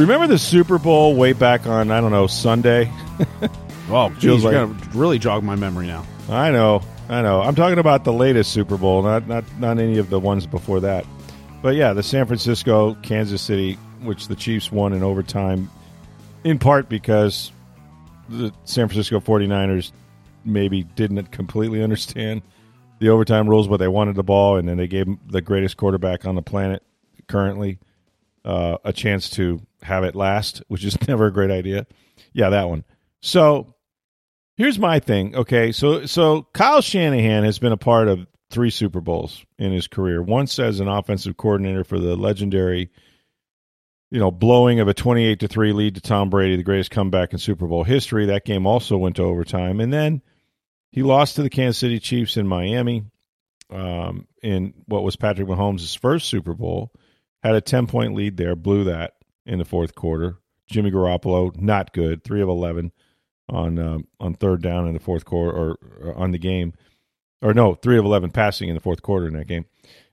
Remember the Super Bowl way back on, I don't know, Sunday? Oh, geez, like- you're gonna really jog my memory now. I know, I know. I'm talking about the latest Super Bowl, not not not any of the ones before that. But yeah, the San Francisco Kansas City, which the Chiefs won in overtime, in part because the San Francisco 49ers maybe didn't completely understand the overtime rules, but they wanted the ball, and then they gave the greatest quarterback on the planet currently uh, a chance to have it last, which is never a great idea. Yeah, that one. So here's my thing. Okay, so so Kyle Shanahan has been a part of three Super Bowls in his career. Once as an offensive coordinator for the legendary, you know, blowing of a twenty-eight to three lead to Tom Brady, the greatest comeback in Super Bowl history. That game also went to overtime, and then he lost to the Kansas City Chiefs in Miami um, in what was Patrick Mahomes' first Super Bowl. Had a ten-point lead there, blew that in the fourth quarter. Jimmy Garoppolo, not good, three of eleven on um, on third down in the fourth quarter or, or on the game, or no, three of eleven passing in the fourth quarter in that game.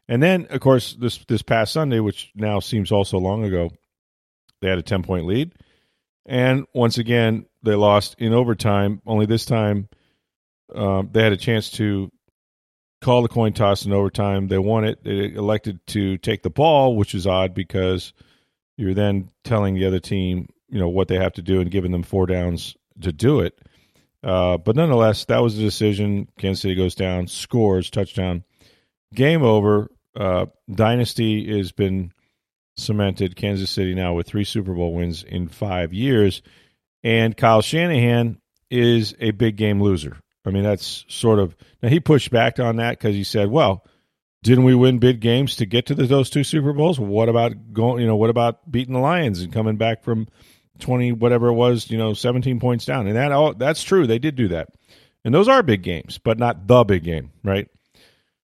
And then, of course, this this past Sunday, which now seems also long ago, they had a ten point lead, and once again they lost in overtime. Only this time, um, they had a chance to call the coin toss in overtime. They won it. They elected to take the ball, which is odd because you're then telling the other team, you know, what they have to do and giving them four downs to do it. Uh, but nonetheless, that was the decision. Kansas City goes down, scores, touchdown, game over. Uh, dynasty has been cemented. Kansas City now with three Super Bowl wins in five years, and Kyle Shanahan is a big game loser. I mean, that's sort of now he pushed back on that because he said, "Well, didn't we win big games to get to the, those two Super Bowls? What about going? You know, what about beating the Lions and coming back from twenty whatever it was? You know, seventeen points down, and that all that's true. They did do that, and those are big games, but not the big game, right?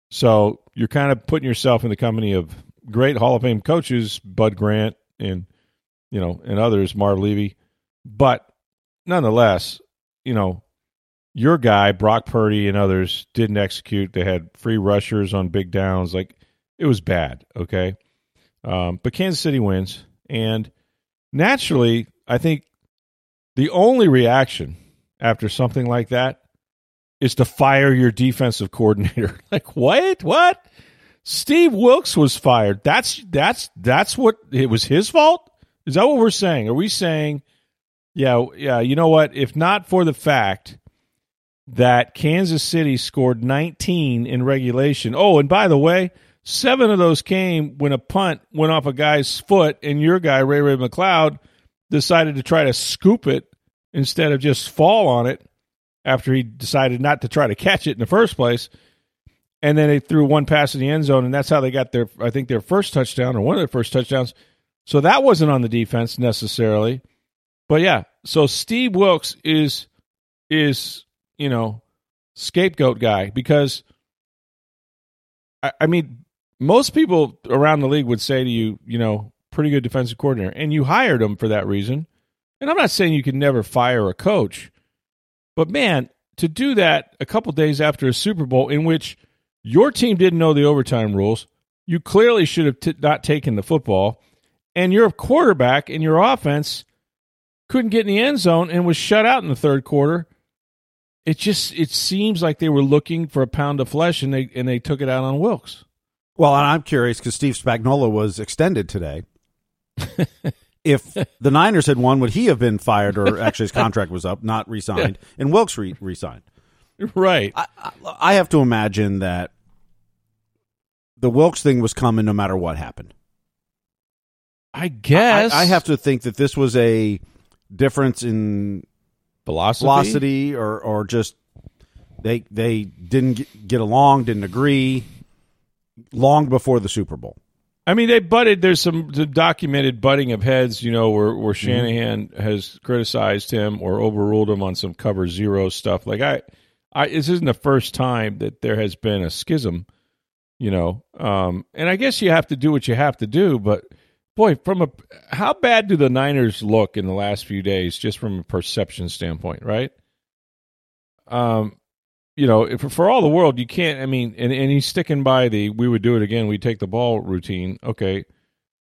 So you're kind of putting yourself in the company of great Hall of Fame coaches, Bud Grant and you know, and others, Marv Levy, but nonetheless, you know, your guy Brock Purdy and others didn't execute. They had free rushers on big downs. Like it was bad. Okay, um, but Kansas City wins, and naturally, I think the only reaction after something like that is to fire your defensive coordinator. like what? What? Steve Wilkes was fired. That's that's that's what it was his fault. Is that what we're saying? Are we saying, yeah, yeah? You know what? If not for the fact that Kansas City scored 19 in regulation. Oh, and by the way, seven of those came when a punt went off a guy's foot, and your guy Ray Ray McCloud decided to try to scoop it instead of just fall on it after he decided not to try to catch it in the first place. And then they threw one pass in the end zone, and that's how they got their, I think, their first touchdown or one of their first touchdowns. So that wasn't on the defense necessarily, but yeah. So Steve Wilkes is is you know scapegoat guy because I, I mean most people around the league would say to you, you know, pretty good defensive coordinator, and you hired him for that reason. And I'm not saying you can never fire a coach, but man, to do that a couple days after a Super Bowl in which your team didn't know the overtime rules, you clearly should have t- not taken the football, and your quarterback and your offense couldn't get in the end zone and was shut out in the third quarter. It just it seems like they were looking for a pound of flesh, and they and they took it out on Wilkes. Well, and I'm curious because Steve Spagnuolo was extended today. if the Niners had won, would he have been fired, or actually his contract was up, not re-signed, and Wilkes re- re-signed? Right. I, I, I have to imagine that the Wilkes thing was coming no matter what happened. I guess I, I have to think that this was a difference in philosophy. velocity, or or just they they didn't get, get along, didn't agree. long before the Super Bowl. I mean, they butted. There's some, documented butting of heads, you know, where, where Mm-hmm. Shanahan has criticized him or overruled him on some cover zero stuff. Like I, I this isn't the first time that there has been a schism, you know. Um, and I guess you have to do what you have to do. But boy, from a how bad do the Niners look in the last few days, just from a perception standpoint, right? Um, you know, if, for all the world, you can't. I mean, and, and he's sticking by the "we would do it again, we take the ball" routine. Okay.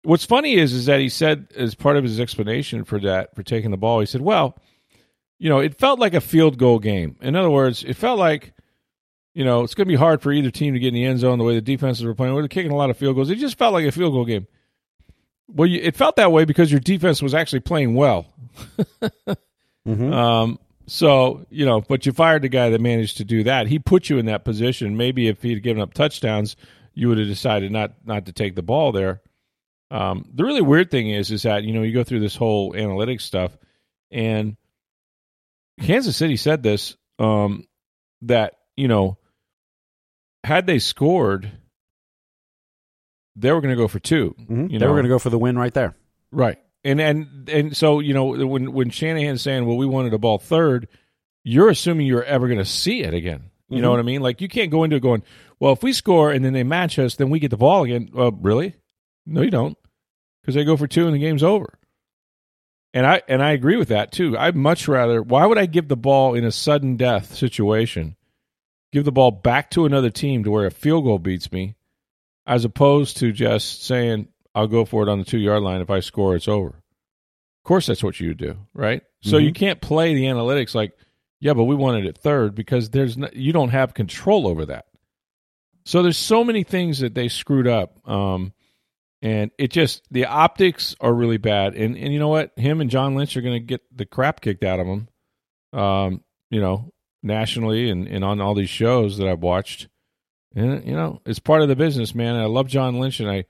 What's funny is is that he said as part of his explanation for that for taking the ball, he said, "Well, you know, it felt like a field goal game. In other words, it felt like." You know, it's going to be hard for either team to get in the end zone the way the defenses were playing. We're kicking a lot of field goals. It just felt like a field goal game. Well, you, it felt that way because your defense was actually playing well. Um, so you know, but you fired the guy that managed to do that. He put you in that position. Maybe if he'd given up touchdowns, you would have decided not not to take the ball there. Um, the really weird thing is, is that you know you go through this whole analytics stuff, and Kansas City said this um, that you know had they scored, they were going to go for 2 Mhm. You they were going to go for the win right there. Right. And and and so, you know, when when Shanahan's saying, "Well, we wanted a ball third, you're assuming you're ever going to see it again. You know what I mean? Like you can't go into it going, "Well, if we score and then they match us, then we get the ball again." Well, really? No, you don't. Cuz they go for two and the game's over. And I and I agree with that too. I'd much rather why would I give the ball in a sudden death situation? Give the ball back to another team to where a field goal beats me as opposed to just saying I'll go for it on the two yard line. If I score, it's over. Of course, that's what you do, right? So you can't play the analytics like, yeah, but we wanted it third because there's no, you don't have control over that. So there's so many things that they screwed up, um, and it just the optics are really bad. And and you know what? Him and John Lynch are going to get the crap kicked out of them, um, you know, nationally and and on all these shows that I've watched. And you know, it's part of the business, man. I love John Lynch, and I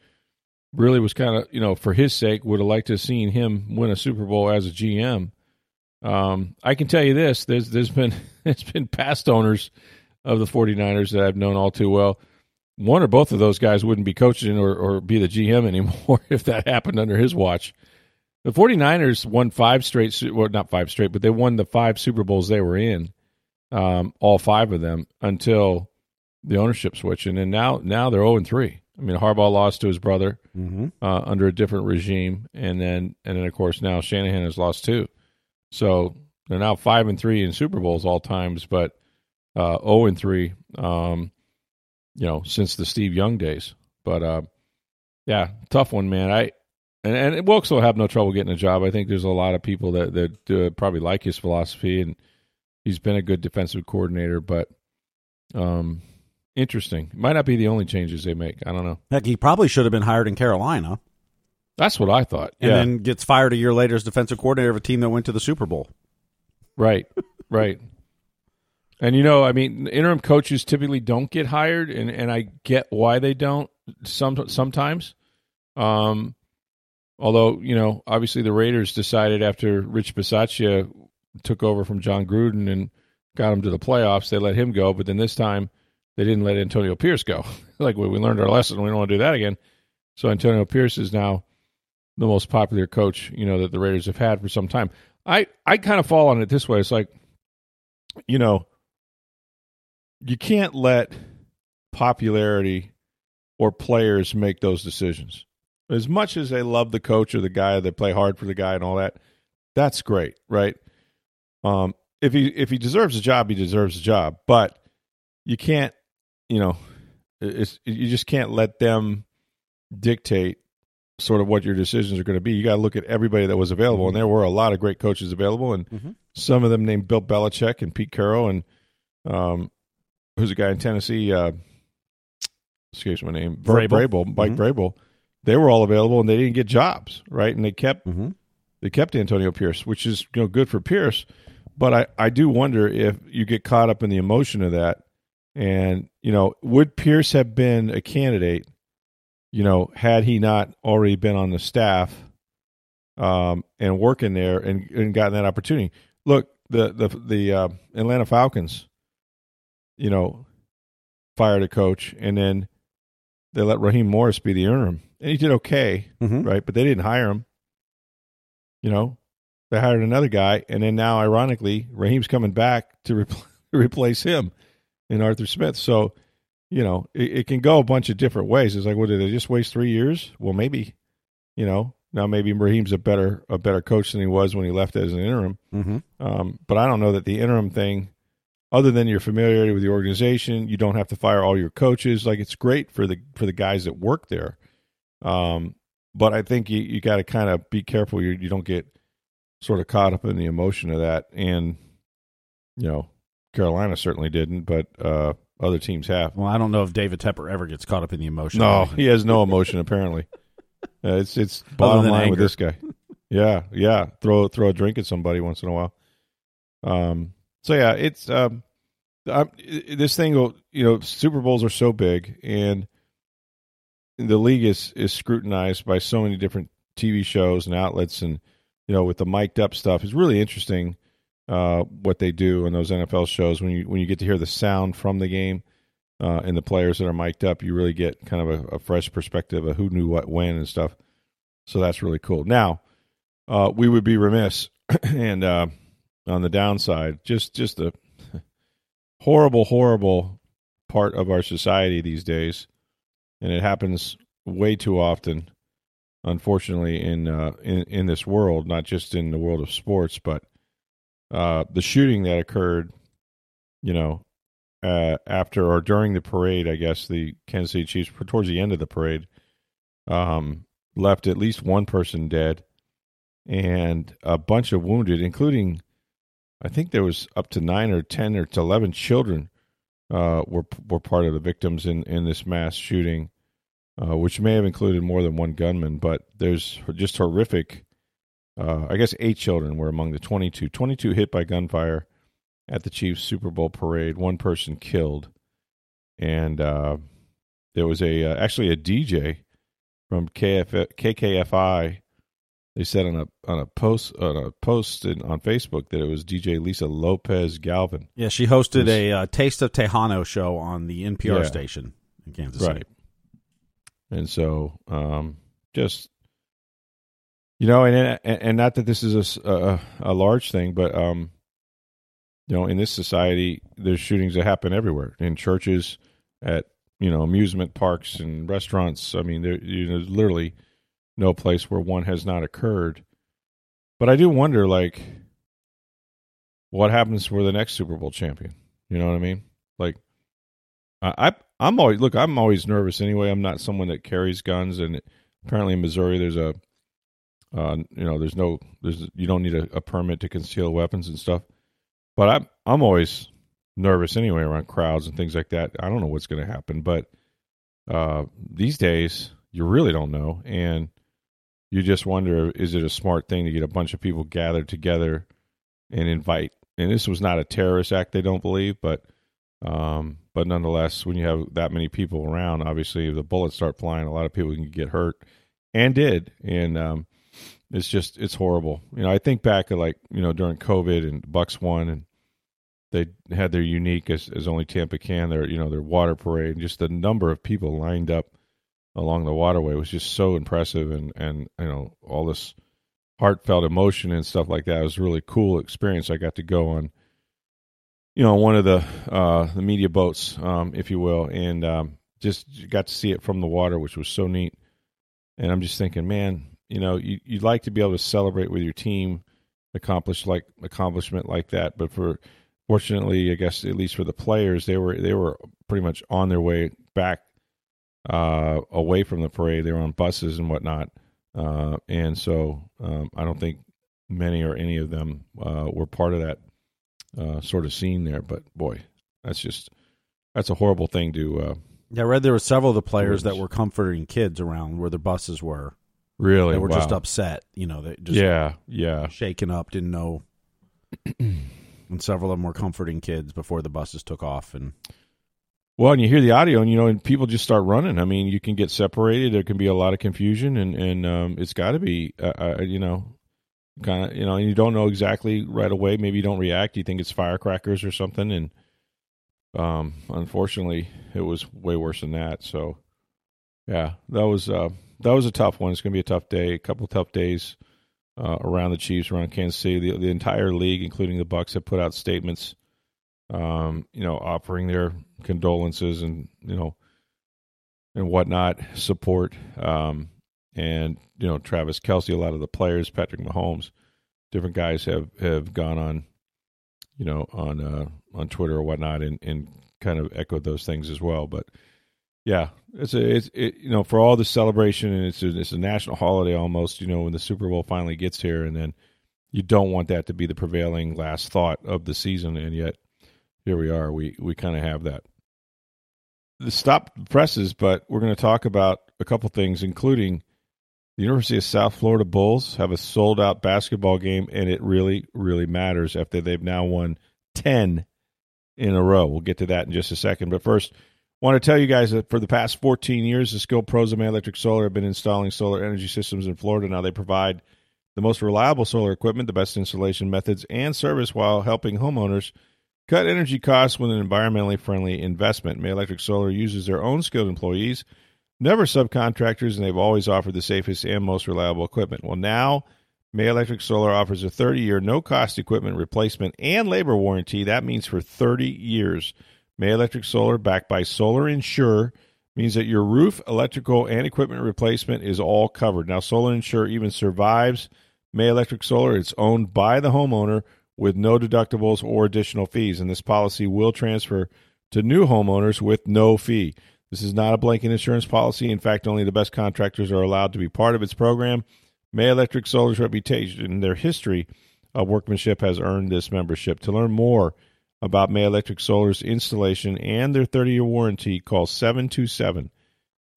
really was kind of, you know, for his sake, would have liked to have seen him win a Super Bowl as a GM. Um, I can tell you this: there's there's been there's been past owners of the 49ers that I've known all too well. One or both of those guys wouldn't be coaching or, or be the GM anymore if that happened under his watch. The 49ers won five straight, well, not five straight, but they won the five Super Bowls they were in, um, all five of them until the ownership switch, and then now now they're zero and three. I mean, Harbaugh lost to his brother Mm-hmm. uh, under a different regime, and then and then of course now Shanahan has lost two, so they're now five and three in Super Bowls all times, but uh, zero and three, um, you know, since the Steve Young days. But uh, yeah, tough one, man. I and and Wilkes will have no trouble getting a job. I think there's a lot of people that that uh, probably like his philosophy, and he's been a good defensive coordinator, but um, interesting. Might not be the only changes they make. I don't know. Heck, he probably should have been hired in Carolina, That's what I thought. and yeah. then gets fired a year later as defensive coordinator of a team that went to the Super Bowl. Right, right. And you know, I mean, interim coaches typically don't get hired, and, and I get why they don't. Some sometimes, um, although you know, obviously the Raiders decided after Rich Bisaccia took over from Jon Gruden and got him to the playoffs, they let him go. But then this time, they didn't let Antonio Pierce go. like we, we learned our lesson, we don't want to do that again. So Antonio Pierce is now the most popular coach, you know, that the Raiders have had for some time. I I kind of fall on it this way. It's like, you know, you can't let popularity or players make those decisions. As much as they love the coach or the guy, they play hard for the guy and all that. That's great, right? Um, if he if he deserves a job, he deserves a job. But you can't, you know, it's you just can't let them dictate sort of what your decisions are going to be. You got to look at everybody that was available, and there were a lot of great coaches available, and Mhm. some of them named Bill Belichick and Pete Carroll, and um, who's a guy in Tennessee? Uh, excuse my name, Vrabel. Vrabel, Mike Mhm. Vrabel. They were all available, and they didn't get jobs, right? And they kept Mm-hmm. they kept Antonio Pierce, which is you know good for Pierce. But I, I do wonder if you get caught up in the emotion of that, and you know, would Pierce have been a candidate? You know, had he not already been on the staff um, and working there and, and gotten that opportunity. Look, the the the uh, Atlanta Falcons, you know, fired a coach, and then they let Raheem Morris be the interim, and he did okay, Mhm. right? But they didn't hire him. You know, they hired another guy, and then now, ironically, Raheem's coming back to repl- replace him in Arthur Smith. So, you know, it, it can go a bunch of different ways. It's like, what did they just waste three years? Well, maybe, you know, now maybe Raheem's a better a better coach than he was when he left as an interim. Mm-hmm. Um, but I don't know that the interim thing, other than your familiarity with the organization, you don't have to fire all your coaches. Like it's great for the for the guys that work there. Um, but I think you, you got to kind of be careful you you don't get sort of caught up in the emotion of that. And you know, Carolina certainly didn't, but uh, other teams have. Well, I don't know if David Tepper ever gets caught up in the emotion. No, he has no emotion apparently. Uh, it's it's bottom line with this guy. Yeah, yeah. Throw throw a drink at somebody once in a while. Um. So yeah, it's um. I'm, this thing will you know Super Bowls are so big and the league is is scrutinized by so many different TV shows and outlets and you know with the mic'd up stuff it's really interesting uh what they do in those NFL shows when you when you get to hear the sound from the game uh, and the players that are mic'd up, you really get kind of a, a fresh perspective of who knew what when and stuff. So that's really cool. Now, uh, we would be remiss, and uh, on the downside, just just a horrible, horrible part of our society these days, and it happens way too often, unfortunately, in uh, in in this world, not just in the world of sports, but uh, the shooting that occurred, you know, uh, after or during the parade, I guess the Kansas City Chiefs, towards the end of the parade, um, left at least one person dead and a bunch of wounded, including, I think there was up to nine or ten or eleven children uh, were were part of the victims in in this mass shooting, uh, which may have included more than one gunman. But there's just horrific. Uh, I guess eight children were among the 22. 22 hit by gunfire at the Chiefs Super Bowl parade. One person killed, and uh, there was a uh, actually a DJ from KF, KKFI. They said on a on a post on a post in, on Facebook that it was DJ Lisa Lopez Galvan. Yeah, she hosted Yes. a uh, Taste of Tejano show on the NPR Yeah. station in Kansas City. Right. And so, um, just you know, and and, not that this is a a large thing, but um, you know, in this society, there's shootings that happen everywhere in churches, at you know, amusement parks and restaurants. I mean, there you know, there's literally no place where one has not occurred. But I do wonder, like, what happens for the next Super Bowl champion? You know what I mean? Like, I, I I'm always look. I'm always nervous anyway. I'm not someone that carries guns, and apparently in Missouri there's a, uh, you know, there's no, there's you don't need a, a permit to conceal weapons and stuff. But I'm I'm always nervous anyway around crowds and things like that. I don't know what's going to happen, but uh, these days you really don't know, and you just wonder: is it a smart thing to get a bunch of people gathered together and invite? And this was not a terrorist act, they don't believe, but um, but nonetheless, when you have that many people around, obviously, the bullets start flying, a lot of people can get hurt, and did. And um, it's just it's horrible. You know, I think back at like you know during COVID and Bucks won, and they had their unique as, as only Tampa can. Their you know their water parade, and just the number of people lined up along the waterway was just so impressive, and and you know all this heartfelt emotion and stuff like that. It was a really cool experience. I got to go on you know one of the uh the media boats um if you will and um just got to see it from the water which was so neat and i'm just thinking man you know you, you'd like to be able to celebrate with your team accomplish like accomplishment like that but for fortunately i guess at least for the players they were they were pretty much on their way back uh away from the parade they were on buses and whatnot uh and so um i don't think many or any of them uh were part of that uh, sort of scene there. But boy, that's just that's a horrible thing to uh, Yeah, I read there were several of the players that were comforting kids around where the buses were. Really. They were wow. just upset, you know, they just yeah, yeah, shaken up, didn't know. and several of them were comforting kids before the buses took off. And Well, and you hear the audio, and you know, and people just start running. I mean, you can get separated. There can be a lot of confusion, and and um, it's got to be, uh, uh, you know, kind of, you know, and you don't know exactly right away. Maybe you don't react. You think it's firecrackers or something, and um, unfortunately, it was way worse than that. So, Yeah, that was uh, that was a tough one. It's going to be a tough day. A couple tough days uh, around the Chiefs, around Kansas City. The, the entire league, including the Bucks, have put out statements, um, you know, offering their condolences and you know and whatnot, support. Um, and you know, Travis Kelce, a lot of the players, Patrick Mahomes, different guys have have gone on, you know, on uh, on Twitter or whatnot, and and kind of echoed those things as well. But yeah, it's a it's it, you know for all the celebration and it's a, it's a national holiday almost. You know, when the Super Bowl finally gets here, and then you don't want that to be the prevailing last thought of the season, and yet here we are. We we kind of have that. The stop presses, but we're going to talk about a couple things, including the University of South Florida Bulls have a sold out basketball game, and it really, really matters after they've now won 10 in a row. We'll get to that in just a second. But first, want to tell you guys that for the past 14 years, the skilled pros of May Electric Solar have been installing solar energy systems in Florida. Now they provide the most reliable solar equipment, the best installation methods, and service while helping homeowners – Cut energy costs with an environmentally friendly investment. May Electric Solar uses their own skilled employees, never subcontractors, and they've always offered the safest and most reliable equipment. Well, now May Electric Solar offers a 30 year no cost equipment replacement and labor warranty. That means for 30 years. May Electric Solar, backed by Solar Insure, means that your roof, electrical, and equipment replacement is all covered. Now, Solar Insure even survives May Electric Solar. It's owned by the homeowner with no deductibles or additional fees, and this policy will transfer to new homeowners with no fee. This is not a blanket insurance policy. In fact, only the best contractors are allowed to be part of its program. May Electric Solar's reputation and their history of workmanship has earned this membership. To learn more about May Electric Solar's installation and their 30 year warranty, call 727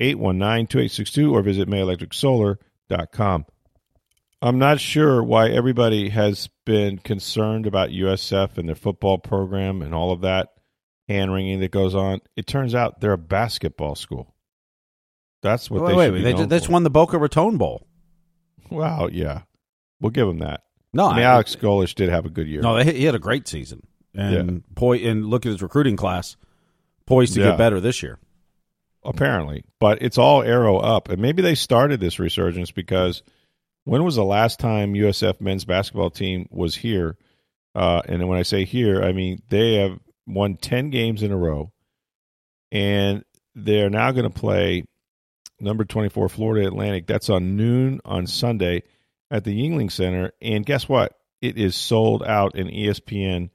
819 2862 or visit mayelectricsolar.com. I'm not sure why everybody has been concerned about USF and their football program and all of that hand wringing that goes on. It turns out they're a basketball school. That's what wait, they wait, should wait. They, known they just won the Boca Raton Bowl. Wow, yeah, we'll give them that. No, I mean, I- Alex Golesh did have a good year. No, he had a great season, and poi- and look at his recruiting class, poised to Yeah. get better this year. apparently, but it's all arrow up, and maybe they started this resurgence because when was the last time USF men's basketball team was here? Uh, and when I say here, I mean they have won ten games in a row, and they're now going to play number twenty four Florida Atlantic. That's on noon on Sunday at the Yuengling Center, and guess what? It is sold out, and ESPN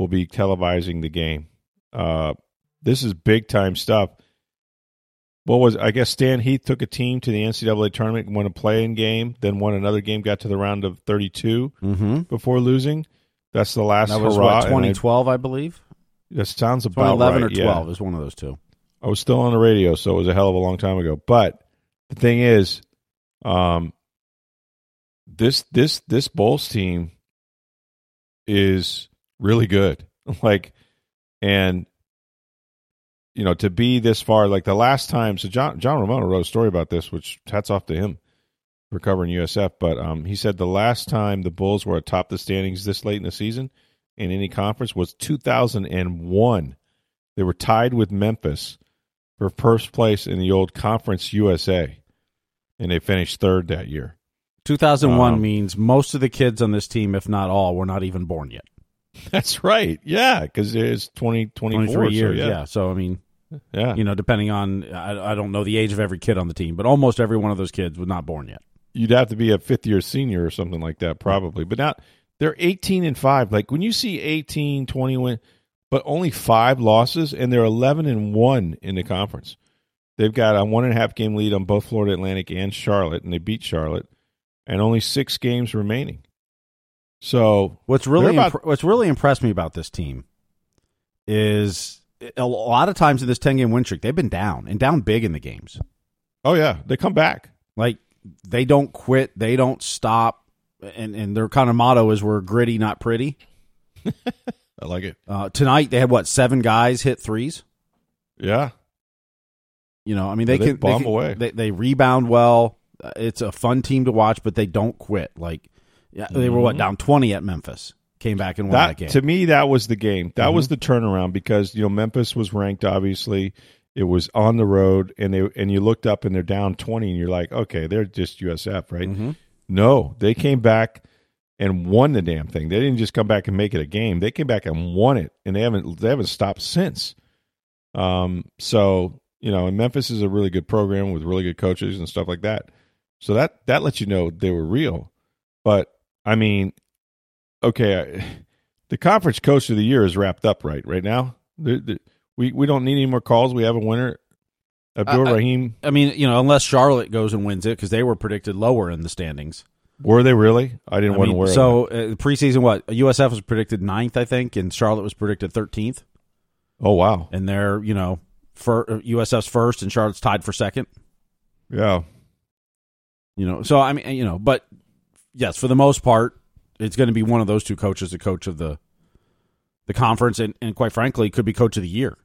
will be televising the game. Uh, this is big time stuff what was I guess Stan Heath took a team to the NCAA tournament, won a play-in game, then won another game, got to the round of 32 Mm-hmm. before losing. That's the last That was what and I- 2012, I, believe. that sounds about 2011 right. or 12 Yeah. is one of those two. I was still on the radio, so it was a hell of a long time ago. But the thing is, um, this this this Bulls team is really good. Like, and you know, to be this far, like the last time. So John John Romano wrote a story about this, which hats off to him for covering USF. But um, he said the last time the Bulls were atop the standings this late in the season in any conference was 2001. They were tied with Memphis for first place in the old Conference USA, and they finished third that year. 2001 Um, means most of the kids on this team, if not all, were not even born yet. That's right. Yeah, because it's 20, 24 23 years. So yeah. yeah. So, I mean, yeah. you know, depending on, I, I don't know the age of every kid on the team, but almost every one of those kids was not born yet. You'd have to be a fifth year senior or something like that, probably. But now they're 18 and 5. Like when you see 18, 20 win, but only five losses, and they're 11 and 1 in the conference. They've got a one and a half game lead on both Florida Atlantic and Charlotte, and they beat Charlotte, and only six games remaining. So What's really about- impr- what's really impressed me about this team is a lot of times in this 10 game win streak, they've been down and down big in the games. Oh yeah, they come back. Like they don't quit, they don't stop, and and their kind of motto is we're gritty, not pretty. I like it. Uh, tonight they had what seven guys hit threes. Yeah, You know, I mean they Yeah, they can bomb they can- away. They, they rebound well. Uh, It's a fun team to watch, but they don't quit. Like yeah, they were what down twenty at Memphis, came back and won that, that game. to me that was the game. That was the turnaround because you know Memphis was ranked obviously, It was on the road, and they and you looked up and they're down twenty, and you're like, okay, they're just USF, right? Mm-hmm. No, they came back and won the damn thing. They didn't just come back and make it a game. They came back and won it, and they haven't they haven't stopped since. Um, so you know, and Memphis is a really good program with really good coaches and stuff like that. So that that lets you know they were real. But I mean, okay, I, the conference coach of the year is wrapped up right right now. The, the, we we don't need any more calls. We have a winner. Abdul I- I- Rahim. I mean, you know, unless Charlotte goes and wins it because they were predicted lower in the standings. Were they really? I didn't I want to wear so uh, preseason, what USF was predicted ninth, I think, and Charlotte was predicted thirteenth, Oh wow. and they're you know, for USF's first and Charlotte's tied for second. Yeah. You know, so I mean, you know, but yes, for the most part, it's going to be one of those two coaches, the coach of the the conference, and, and quite frankly, could be coach of the year.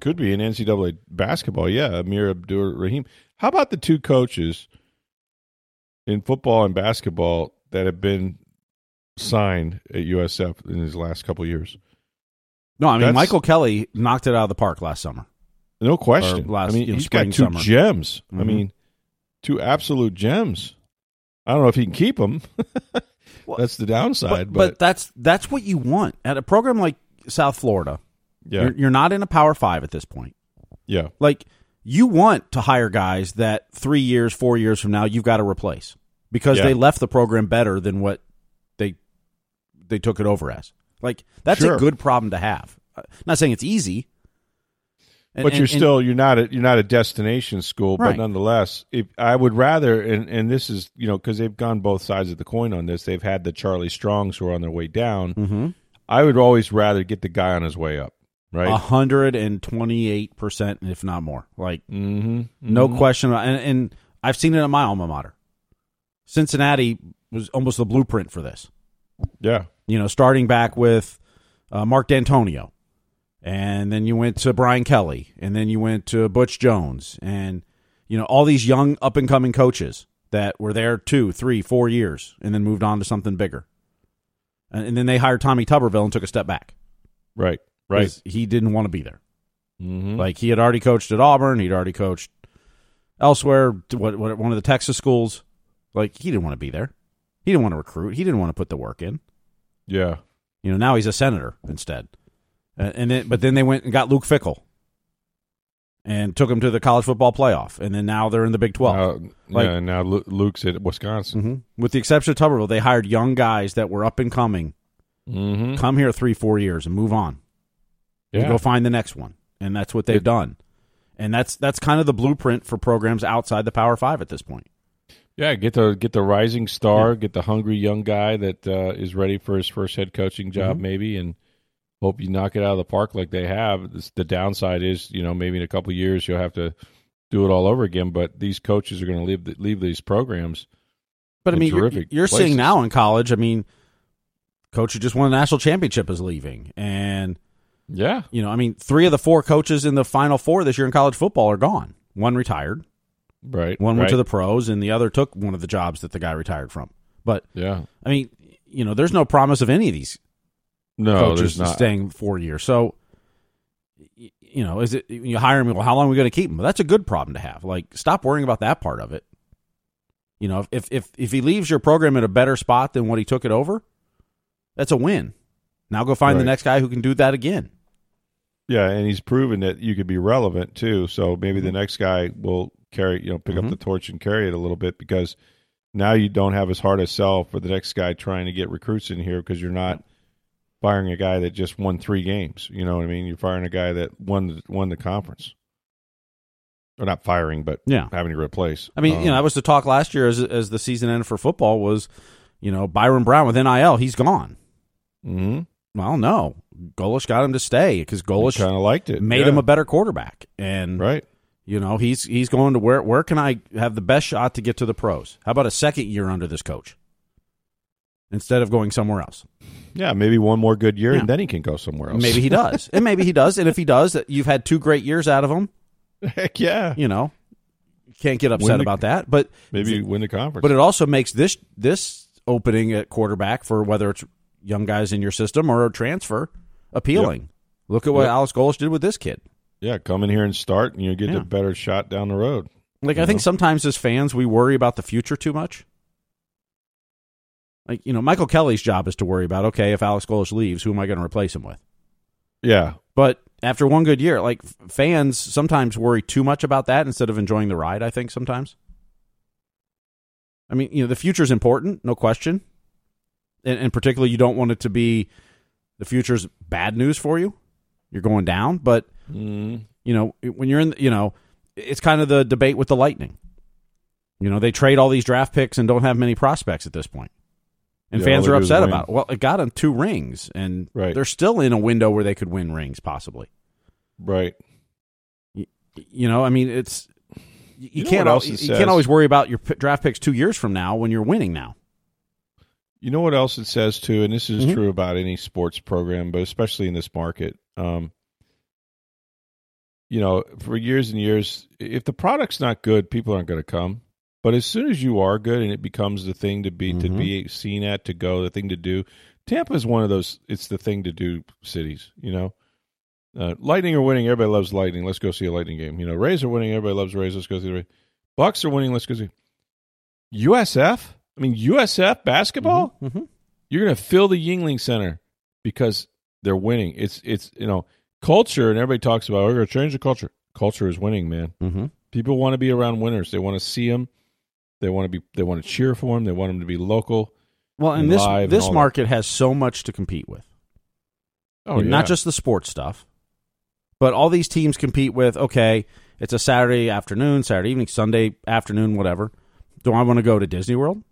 Could be in NCAA basketball. Yeah, Amir Abdur Rahim. How about the two coaches in football and basketball that have been signed at USF in his last couple years? No, I mean That's- Michael Kelly knocked it out of the park last summer. No question. Last, I mean, you know, he's got two summer. gems. I Mhm. mean, two absolute gems. I don't know if he can keep them. Well, That's the downside. but, But, that's that's what you want at a program like South Florida. yeah, You're, you're not in a Power Five at this point. yeah, Like you want to hire guys that three years, four years from now, you've got to replace because Yeah. they left the program better than what they they took it over as. Like that's Sure. a good problem to have. I'm not saying it's easy, And- but you're and- still you're not a you're not a destination school, but nonetheless, if I would rather and and this is you know because they've gone both sides of the coin on this. They've had the Charlie Strongs who are on their way down. Mhm. I would always rather get the guy on his way up, right? a hundred and twenty eight percent, if not more. Like mm-hmm. no question. And, and I've seen it at my alma mater. Cincinnati was almost the blueprint for this. Yeah, you know, starting back with uh, Mark Dantonio, and then you went to Brian Kelly, and then you went to Butch Jones, and you know all these young up and coming coaches that were there two, three, four years, and then moved on to something bigger. And, and then they hired Tommy Tuberville and took a step back. right, right. He didn't want to be there. Mm-hmm. Like he had already coached at Auburn, he'd already coached elsewhere, what, what one of the Texas schools. Like he didn't want to be there. He didn't want to recruit. He didn't want to put the work in. yeah, You know, now he's a senator instead. Uh, and then, but then they went and got Luke Fickell and took him to the college football playoff. And then now they're in the Big 12. Now, Like- yeah, now Luke's at Wisconsin. hmm With the exception of Tuberville, they hired young guys that were up and coming. Mm-hmm. Come here three, four years and move on. Yeah, go find the next one. And that's what they've It- done. And that's that's kind of the blueprint for programs outside the Power Five at this point. yeah. Get the get the rising star, get the hungry young guy that uh, is ready for his first head coaching job, Mhm. maybe, and hope you knock it out of the park like they have. The downside is, you know, maybe in a couple of years you'll have to do it all over again. But these coaches are going to leave the, leave these programs. But I mean, you're, you're places. seeing now in college. I mean, coach who just won a national championship is leaving, and Yeah, you know, I mean, three of the four coaches in the final four this year in college football are gone. One retired, right. one went right. to the pros, and the other took one of the jobs that the guy retired from. But yeah. I mean, you know, there's no promise of any of these No, coaches staying four years. So, you know, is it you hire me? Well, how long are we going to keep him? Well, that's a good problem to have. Like, stop worrying about that part of it. You know, if if if he leaves your program in a better spot than what he took it over, that's a win. Now go find the next guy who can do that again. Yeah, and he's proven that you could be relevant too. So maybe Mm-hmm. the next guy will carry, you know, pick Mhm. up the torch and carry it a little bit because now you don't have as hard a sell for the next guy trying to get recruits in here because you're not firing a guy that just won three games. You know what I mean? You're firing a guy that won the, won the conference, or not firing, but Yeah. having to replace. I mean, Um, you know, that was the talk last year as as the season ended for football was, you know, Byron Brown with NIL, he's gone. Mm-hmm. Well, no, Golesh got him to stay because Golesh kind of liked it. made yeah. him a better quarterback, and right. You know, he's he's going to where where can I have the best shot to get to the pros? How about a second year under this coach instead of going somewhere else? Yeah, maybe one more good year Yeah. and then he can go somewhere else. Maybe he does, and maybe he does, and if he does, that you've had two great years out of him. Heck yeah. You know, can't get upset the- about that. But Maybe win the conference. but it also makes this this opening at quarterback for whether it's young guys in your system or a transfer appealing. Look at what Yep. Alex Golesh did with this kid. Yeah, come in here and start, and you get Yeah. a better shot down the road. Like I You think sometimes as fans we worry about the future too much. Like you know, Michael Kelly's job is to worry about okay, if Alex Golesh leaves, who am I going to replace him with? Yeah, But after one good year, like fans sometimes worry too much about that instead of enjoying the ride. I think sometimes. I mean, you know, the future's important, no question, and, and particularly you don't want it to be the future's bad news for you. You're going down, but mm, you know, when you're in, you know, it's kind of the debate with the Lightning. You know, they trade all these draft picks and don't have many prospects at this point. And Yeah, fans are they do is upset about it. Well, it got them two rings, and Right. they're still in a window where they could win rings, possibly. right. You know, I mean, it's you, You know can't al- you says? can't always worry about your p- draft picks two years from now when you're winning now. You know what else it says too, and this is Mhm. true about any sports program, but especially in this market. Um, you know, for years and years, if the product's not good, people aren't going to come. But as soon as you are good and it becomes the thing to be to Mhm. be seen at, to go, the thing to do, Tampa is one of those. It's the thing to do cities. You know, uh, Lightning are winning. Everybody loves Lightning. Let's go see a Lightning game. You know, Rays are winning. Everybody loves Rays. Let's go see the Rays. Bucks are winning. Let's go see. USF. I mean, USF basketball Mhm. you're going to fill the Yuengling Center because they're winning. It's it's you know culture, and everybody talks about we're going to change the culture. Culture is winning, man. Mhm. People want to be around winners. They want to see them. They want to be. They want to cheer for them. They want them to be local. Well, and And this live and this that. market has so much to compete with. Oh, And Not just the sports stuff, but all these teams compete with. Okay, it's a Saturday afternoon, Saturday evening, Sunday afternoon, whatever. Do I want to go to Disney World?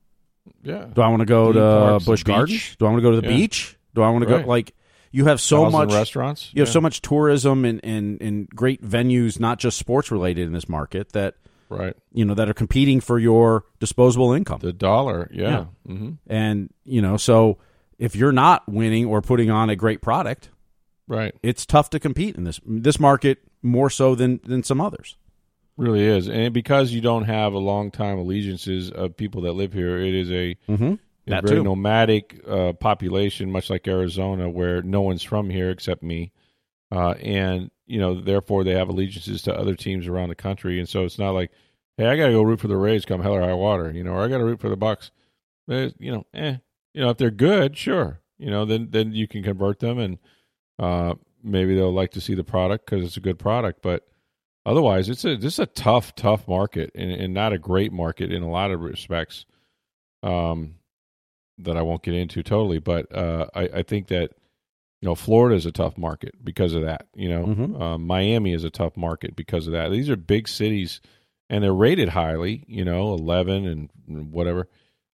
yeah. Do I want to go Theme to Busch Gardens? beach? Do I want to go to the Yeah. beach? Do I want to Right. go like you have so Thousand much restaurants. you have Yeah. so much tourism and, and, and great venues, not just sports related in this market that right. you know that are competing for your disposable income. The dollar. Yeah. hmm And you know, so if you're not winning or putting on a great product, Right. it's tough to compete in this this market more so than than some others. Really is, and because you don't have a long time allegiances of people that live here, it is a Mm-hmm. That very too. nomadic uh, population, much like Arizona, where no one's from here except me, uh, and you know, therefore they have allegiances to other teams around the country, and so it's not like, hey, I got to go root for the Rays, come hell or high water, you know, or I got to root for the Bucks. Eh, you know, eh, you know, if they're good, sure, you know, then then you can convert them, and uh, maybe they'll like to see the product because it's a good product, but. Otherwise, it's a this is a tough, tough market, and, and not a great market in a lot of respects. Um, that I won't get into totally, but uh, I, I think that you know Florida is a tough market because of that. You know, Mhm. uh, Miami is a tough market because of that. These are big cities, and they're rated highly. You know, eleven and whatever.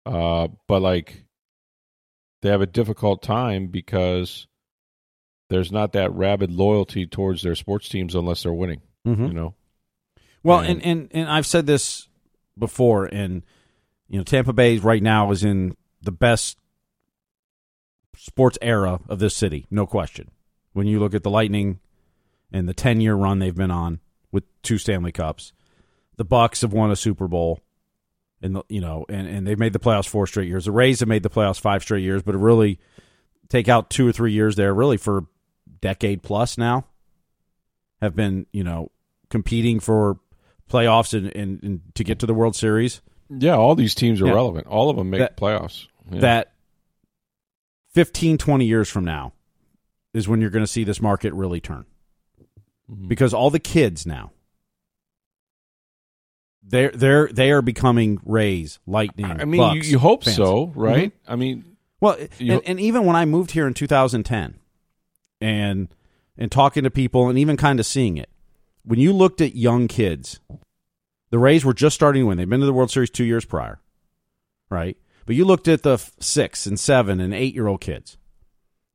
Uh, but like, they have a difficult time because there's not that rabid loyalty towards their sports teams unless they're winning. Mhm. You know, Well, And- and, and and I've said this before, and you know, Tampa Bay right now is in the best sports era of this city, no question. When you look at the Lightning and the ten year run they've been on with two Stanley Cups, the Bucks have won a Super Bowl, and the, you know, and and they've made the playoffs four straight years. The Rays have made the playoffs five straight years, but to really take out two or three years there, really for decade plus now, have been you know competing for playoffs and, and, and to get to the World Series. yeah, all these teams are Yeah. relevant. All of them make That- playoffs. Yeah. That 15, 20 years from now is when you're going to see this market really turn. Mhm. Because all the kids now, they're they're they are becoming Rays, Lightning. I mean, you, Bucks you hope fans. so, right? I mean, Well, You- and, and even when I moved here in 2010, and and talking to people, and even kind of seeing it, when you looked at young kids, the Rays were just starting to win. They've been to the World Series two years prior, right? But you looked at the six and seven and eight year old kids,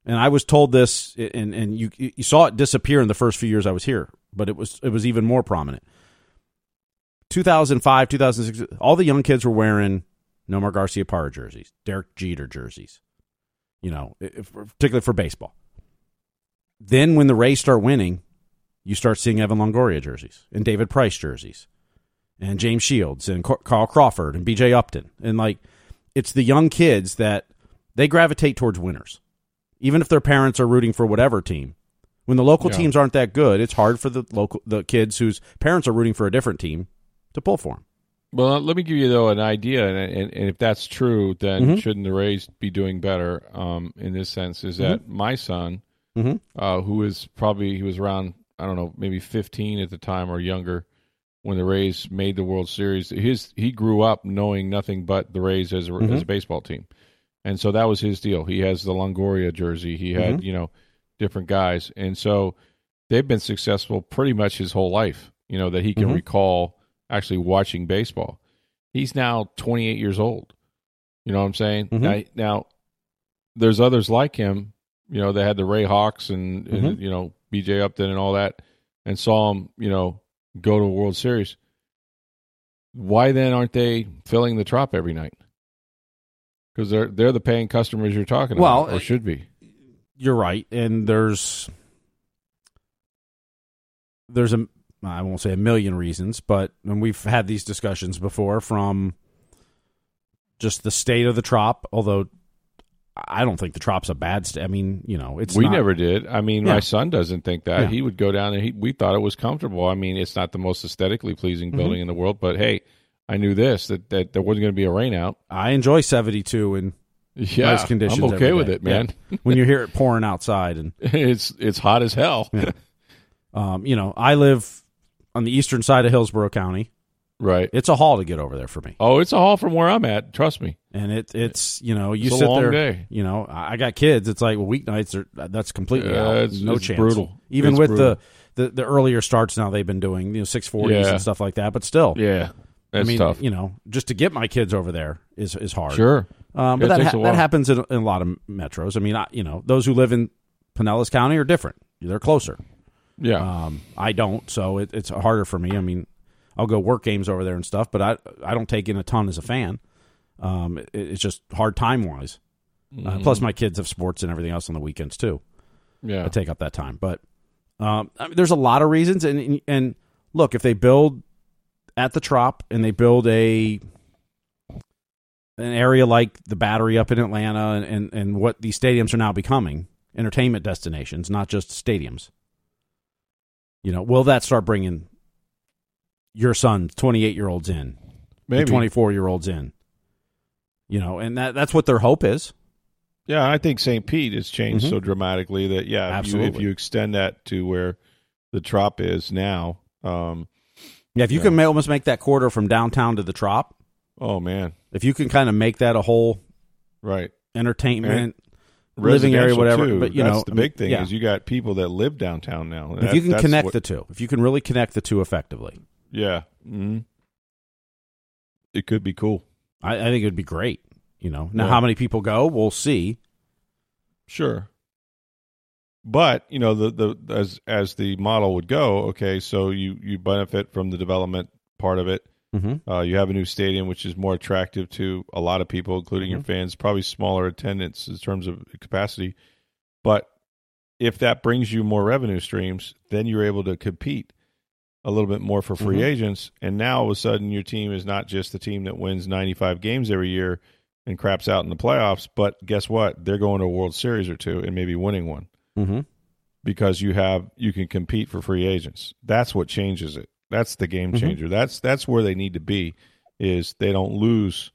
and I was told this, and and you you saw it disappear in the first few years I was here, but it was it was even more prominent. 2005, 2006, all the young kids were wearing Nomar Garciaparra jerseys, Derek Jeter jerseys, you know, particularly for baseball. Then when the Rays start winning, you start seeing Evan Longoria jerseys and David Price jerseys and James Shields and Carl Crawford and BJ Upton. And like, it's the young kids that they gravitate towards winners. Even if their parents are rooting for whatever team, When the local Yeah. teams aren't that good, it's hard for the local the kids whose parents are rooting for a different team to pull for them. Well, let me give you though an idea, and, and, and if that's true, then Mhm. shouldn't the Rays be doing better? Um, in this sense, is that my son, Mhm. uh, who is probably he was around I don't know maybe 15 at the time or younger when the Rays made the World Series. His he grew up knowing nothing but the Rays as a, Mhm. as a baseball team, and so that was his deal. He has the Longoria jersey. He had you know different guys, and so they've been successful pretty much his whole life. You know that he can Mhm. recall actually watching baseball. He's now 28 years old. You know what I'm saying? Mhm. Now, now, there's others like him. You know, they had the Ray Hawks and, and Mhm. you know B.J. Upton and all that, and saw him. You know, go to a World Series. Why then aren't they filling the trop every night? Because they're they're the paying customers you're talking Well, about, or should be. You're right, and there's there's a I won't say a million reasons, but and we've had these discussions before from just the state of the trop. Although I don't think the trop's a bad state. I mean, you know, it's we not- never did. I mean, Yeah. my son doesn't think that. Yeah. He would go down and he, we thought it was comfortable. I mean, it's not the most aesthetically pleasing Mm-hmm. building in the world, but hey, I knew this that, that there wasn't going to be a rain out. I enjoy 72 and Yeah, nice conditions. I'm okay with it, man. Yeah. when you hear it pouring outside, and it's it's hot as hell. um, you know, I live on the eastern side of Hillsborough County. Right. It's a haul to get over there for me, Oh, it's a haul from where I'm at. Trust me. and it it's you know you It's a sit long there. day. You know, I got kids. It's like well, weeknights are that's completely Yeah, out. it's- no it's chance. brutal. Even It's with brutal. the, the the earlier starts now they've been doing you know six forties Yeah. and stuff like that. But still, Yeah, that's I mean, tough. you know, just to get my kids over there is is hard. Sure. Um, but it that takes ha- that happens in, in a lot of metros. I mean, I, you know, those who live in Pinellas County are different. They're closer. Yeah. Um, I don't, so it, it's harder for me. I mean, I'll go work games over there and stuff, but I I don't take in a ton as a fan. Um, it, it's just hard time wise. Mm-hmm. Uh, plus, my kids have sports and everything else on the weekends too. yeah. I take up that time, but um, I mean, there's a lot of reasons. And and look, if they build at the Trop and they build a an area like the Battery up in Atlanta and, and, and what these stadiums are now becoming entertainment destinations, not just stadiums. You know, will that start bringing your son's 28 year olds in, Maybe. 24 year olds in? You know, and that that's what their hope is. Yeah, I think St. Pete has changed Mhm. so dramatically that yeah, if you, if you extend that to where the trop is now, um, Yeah, if you Yeah. can almost make that quarter from downtown to the Trop, oh man, if you can kind of make that a whole right. entertainment living area, whatever. too. But you that's know, the I mean, big thing yeah. is you got people that live downtown now. if That- you can connect what- the two, if you can really connect the two effectively, yeah, hmm it could be cool. I, I think it would be great. You know, now Yeah. how many people go, we'll see. Sure. But you know the the as as the model would go, okay, so you you benefit from the development part of it. Mm-hmm. Uh, you have a new stadium, which is more attractive to a lot of people, including your fans. Probably smaller attendance in terms of capacity, but if that brings you more revenue streams, then you're able to compete a little bit more for free Mhm. agents. And now all of a sudden, your team is not just the team that wins 95 games every year and craps out in the playoffs, but guess what? They're going to a World Series or two and maybe winning one Mm-hmm. because you have you can compete for free agents. That's what changes it. That's the game Mhm. changer. That's that's where they need to be. Is they don't lose,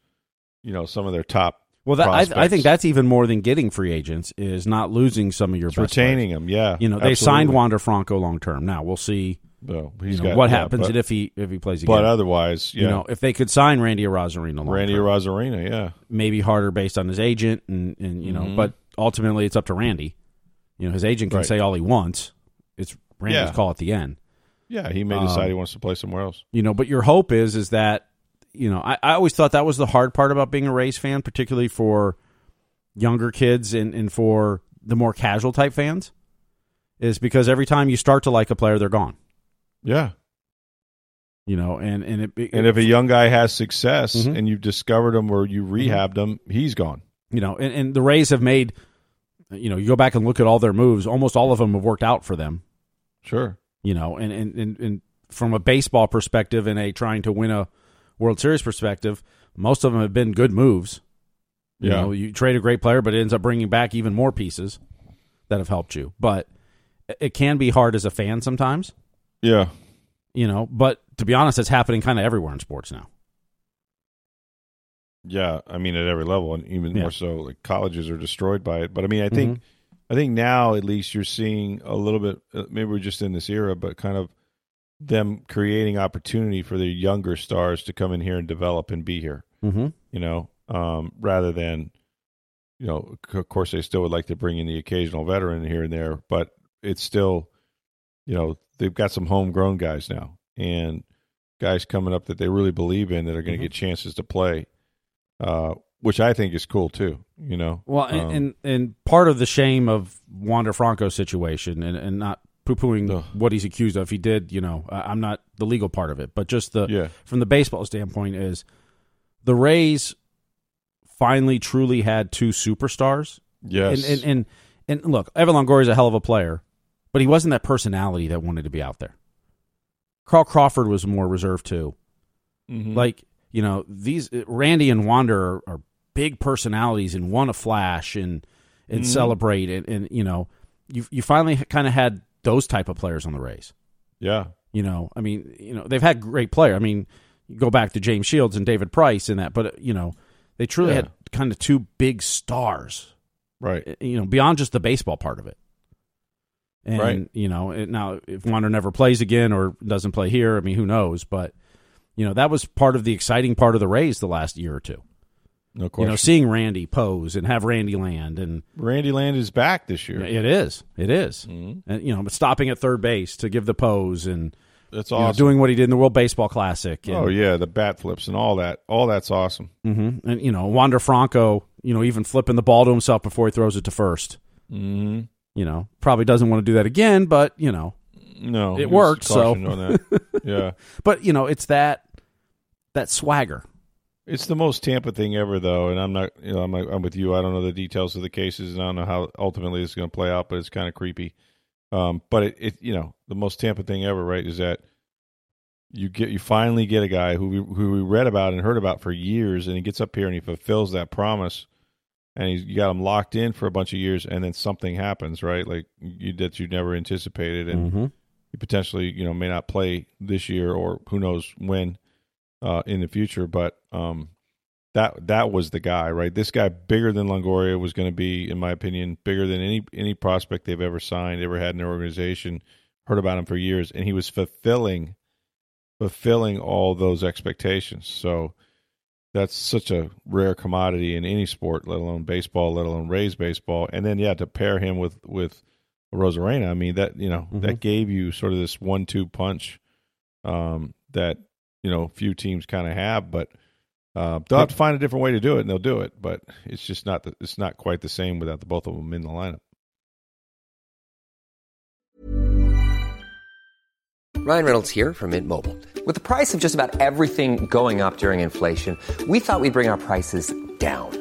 you know, some of their top Well, that, I, I think that's even more than getting free agents is not losing some of your retaining them. Yeah. You know, they signed absolutely. Wander Franco long term. Now we'll see So you know, got what yeah, happens but, if he if he plays again. but otherwise, yeah, You know, if they could sign Randy Arozarena, Randy term, yeah, maybe harder based on his agent, and and you know, Mhm. but ultimately it's up to Randy. You know, his agent can Right. say all he wants. It's Randy's Yeah. call at the end. yeah, he may Um, decide he wants to play somewhere else. You know, but your hope is is that you know I, I always thought that was the hard part about being a Rays fan, particularly for younger kids and and for the more casual type fans, is because every time you start to like a player, they're gone. Yeah, You know, and and it, and if a young guy has success Mhm. and you've discovered him or you rehabbed him, he's gone. you know, and, and the Rays have made, you know, you go back and look at all their moves. Almost all of them have worked out for them. Sure. You know, and and, and, and from a baseball perspective and a trying to win a World Series perspective, most of them have been good moves. You Yeah. know, you trade a great player, but it ends up bringing back even more pieces that have helped you. But it can be hard as a fan sometimes. Yeah. You know, but to be honest, it's happening kind of everywhere in sports now. Yeah, I mean at every level, and even Yeah. more so, like colleges are destroyed by it. But I mean, I think, I think now at least you're seeing a little bit. uh, Maybe we're just in this era, but kind of them creating opportunity for the younger stars to come in here and develop and be here. Mm-hmm. You know, um, rather than, you know, of course they still would like to bring in the occasional veteran here and there, but it's still, you know, they've got some homegrown guys now and guys coming up that they really believe in that are going to Mhm. get chances to play uh, which I think is cool too. You know, Well, and, Um, and and part of the shame of Wander Franco's situation, and, and not poo pooing what he's accused of, he did. You know, I'm not the legal part of it, but just the yeah, from the baseball standpoint is the Rays finally truly had two superstars. yes, And, and and and look, Evan Longoria is a hell of a player, but he wasn't that personality that wanted to be out there. Carl Crawford was more reserved too. Mhm. Like you know, these Randy and Wander are, are big personalities and want to flash and and Mhm. celebrate and, and you know, you you finally kind of had those type of players on the Rays. yeah, You know, I mean, you know, they've had great player. I mean, you go back to James Shields and David Price and that, but you know, they truly Yeah. had kind of two big stars right, uh, you know, beyond just the baseball part of it. And Right. you know, it, now if Wander never plays again or doesn't play here, I mean, who knows? But you know, that was part of the exciting part of the Rays the last year or two. No You know, seeing Randy pose and have Randy land, and Randy Land is back this year. it is, it is. Mhm. and you know, but stopping at third base to give the pose and That's you know, doing what he did in the World Baseball Classic. And, oh yeah, the bat flips and all that. All that's awesome. hmm and you know, Wander Franco, you know, even flipping the ball to himself before he throws it to first. hmm You know, probably doesn't want to do that again, but you know, No, It worked, so. yeah, But you know, it's that that swagger. It's the most Tampa thing ever, though. And I'm not, you know, I'm, I'm with you. I don't know the details of the cases, and I don't know how ultimately this is going to play out. But it's kind of creepy. Um, but it, it, you know, the most Tampa thing ever, right? Is that you get you finally get a guy who we, who we read about and heard about for years, and he gets up here and he fulfills that promise, and he's, you got him locked in for a bunch of years, and then something happens, right? Like you that you never anticipated, and Mm-hmm. he potentially you know may not play this year or who knows when uh, in the future. But um, that that was the guy, right? This guy bigger than Longoria was going to be, in my opinion, bigger than any any prospect they've ever signed, ever had in their organization. Heard about him for years, and he was fulfilling fulfilling all those expectations. So that's such a rare commodity in any sport, let alone baseball, let alone Rays baseball. And then yeah, to pair him with with Arozarena, I mean that you know Mhm. that gave you sort of this one two punch um, that you know few teams kind of have, but uh, they'll have to find a different way to do it, and they'll do it. But it's just not the, it's not quite the same without the both of them in the lineup. Ryan Reynolds here from Mint Mobile. With the price of just about everything going up during inflation, we thought we'd bring our prices down.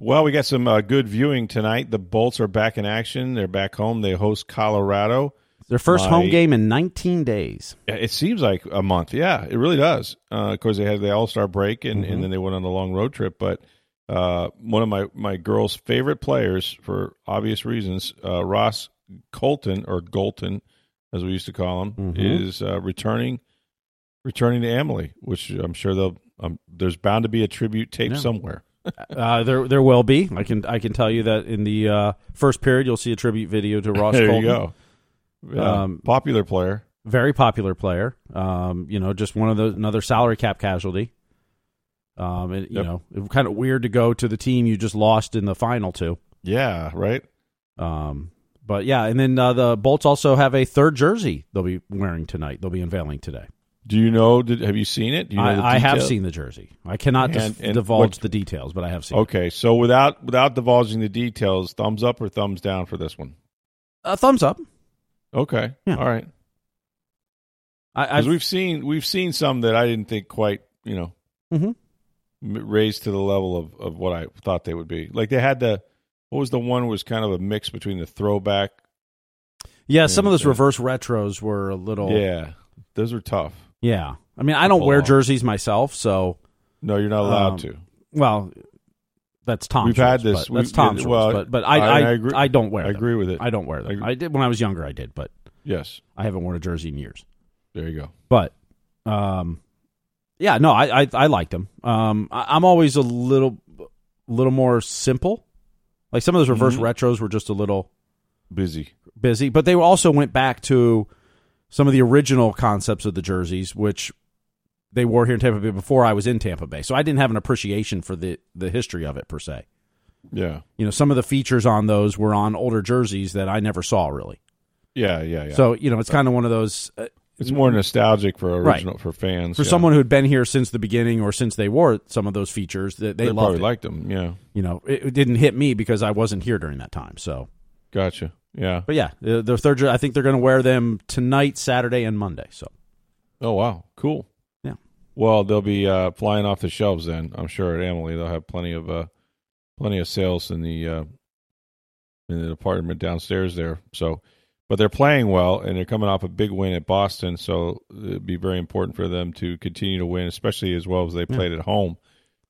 Well, we got some uh, good viewing tonight. The Bolts are back in action. They're back home. They host Colorado. Their first My- home game in 19 days. It seems like a month. Yeah, it really does. Uh, of course, they had the All Star break, and, Mm-hmm. and then they went on the long road trip. But uh, one of my my girl's favorite players, for obvious reasons, uh, Ross Colton or Golton, as we used to call him, Mhm. is uh, returning returning to Amalie, which I'm sure they'll. Um, there's bound to be a tribute tape Yeah. somewhere. Uh, there, there will be. I can, I can tell you that in the uh, first period, you'll see a tribute video to Ross. there Colton. you go. Yeah, Um, popular player. Very popular player. Um, you know, just one of the another salary cap casualty. Um, and, you Yep. know, it kind of weird to go to the team you just lost in the final to. Yeah, right. Um, but yeah, and then uh, the Bolts also have a third jersey they'll be wearing tonight. They'll be unveiling today. Do you know? Did have you seen it? Do you know I, I have seen the jersey. I cannot And- and divulge what- the details, but I have seen. it. Okay, so without without divulging the details, thumbs up or thumbs down for this one? A thumbs up. Okay, Yeah. all right. I, Because we've seen we've seen some that I didn't think quite you know Mhm. raised to the level of, of what I thought they would be. Like they had the what was the one was kind of a mix between the throwback. yeah, some of those reverse retros were a little. Yeah, those are tough. Yeah. I mean, I don't wear jerseys myself, so No, you're not allowed Um, to. well, that's Tom's. We've had this. but That's We- Tom's well, but but I I- I, agree- I don't wear. I them. agree with it. I don't wear them. I. I did when I was younger. I did, but Yes, I haven't worn a jersey in years. there you go. But um, yeah, no, I I, I liked them. Um, I, I'm always a little little more simple. Like some of those reverse Mhm. retros were just a little Busy. busy, but they also went back to some of the original concepts of the jerseys, which they wore here in Tampa Bay before I was in Tampa Bay. So I didn't have an appreciation for the the history of it per se. Yeah, You know, some of the features on those were on older jerseys that I never saw really. yeah, yeah, yeah. So you know, it's kind of one of those uh, it's more nostalgic for Right. original for fans. for yeah. someone who'd been here since the beginning or since they wore some of those features that they, they loved probably it. liked them. Yeah, you know, it, it didn't hit me because I wasn't here during that time. So, gotcha. Yeah. but yeah, the, the third, I think they're going to wear them tonight, Saturday, and Monday. So, Oh wow, cool. Yeah. Well, they'll be uh, flying off the shelves then. I'm sure at Amalie they'll have plenty of uh, plenty of sales in the uh, in the department downstairs there. So, but they're playing well and they're coming off a big win at Boston. So it'd be very important for them to continue to win, especially as well as they played at home.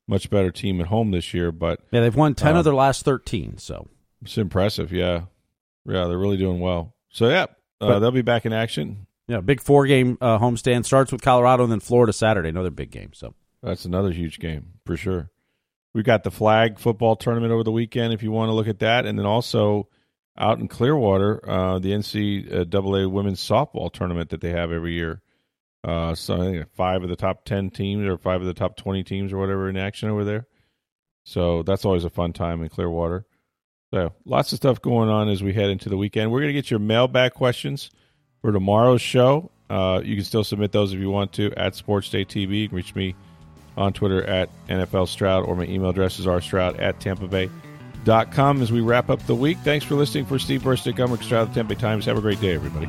Much better team at home this year, but yeah, they've won 10 Um, of their last 13. So, it's impressive. Yeah, yeah, they're really doing well. So yeah, uh, But- they'll be back in action. yeah, big four game uh, homestand starts with Colorado and then Florida Saturday, another big game. So, That's another huge game for sure. We've got the flag football tournament over the weekend if you want to look at that, and then also out in Clearwater, uh, the NCAA women's softball tournament that they have every year. Uh, so I think five of the top ten teams or five of the top twenty teams or whatever in action over there. So that's always a fun time in Clearwater. So lots of stuff going on as we head into the weekend. We're going to get your mailbag questions for tomorrow's show. Uh, you can still submit those if you want to at Sports Day TV. You can reach me on Twitter at NFL Stroud, or my email address is rstroud at tampa bay dot com as we wrap up the week. Thanks for listening for Steve Versnick. I'm Stroud the Tampa Bay Times. Have a great day, everybody.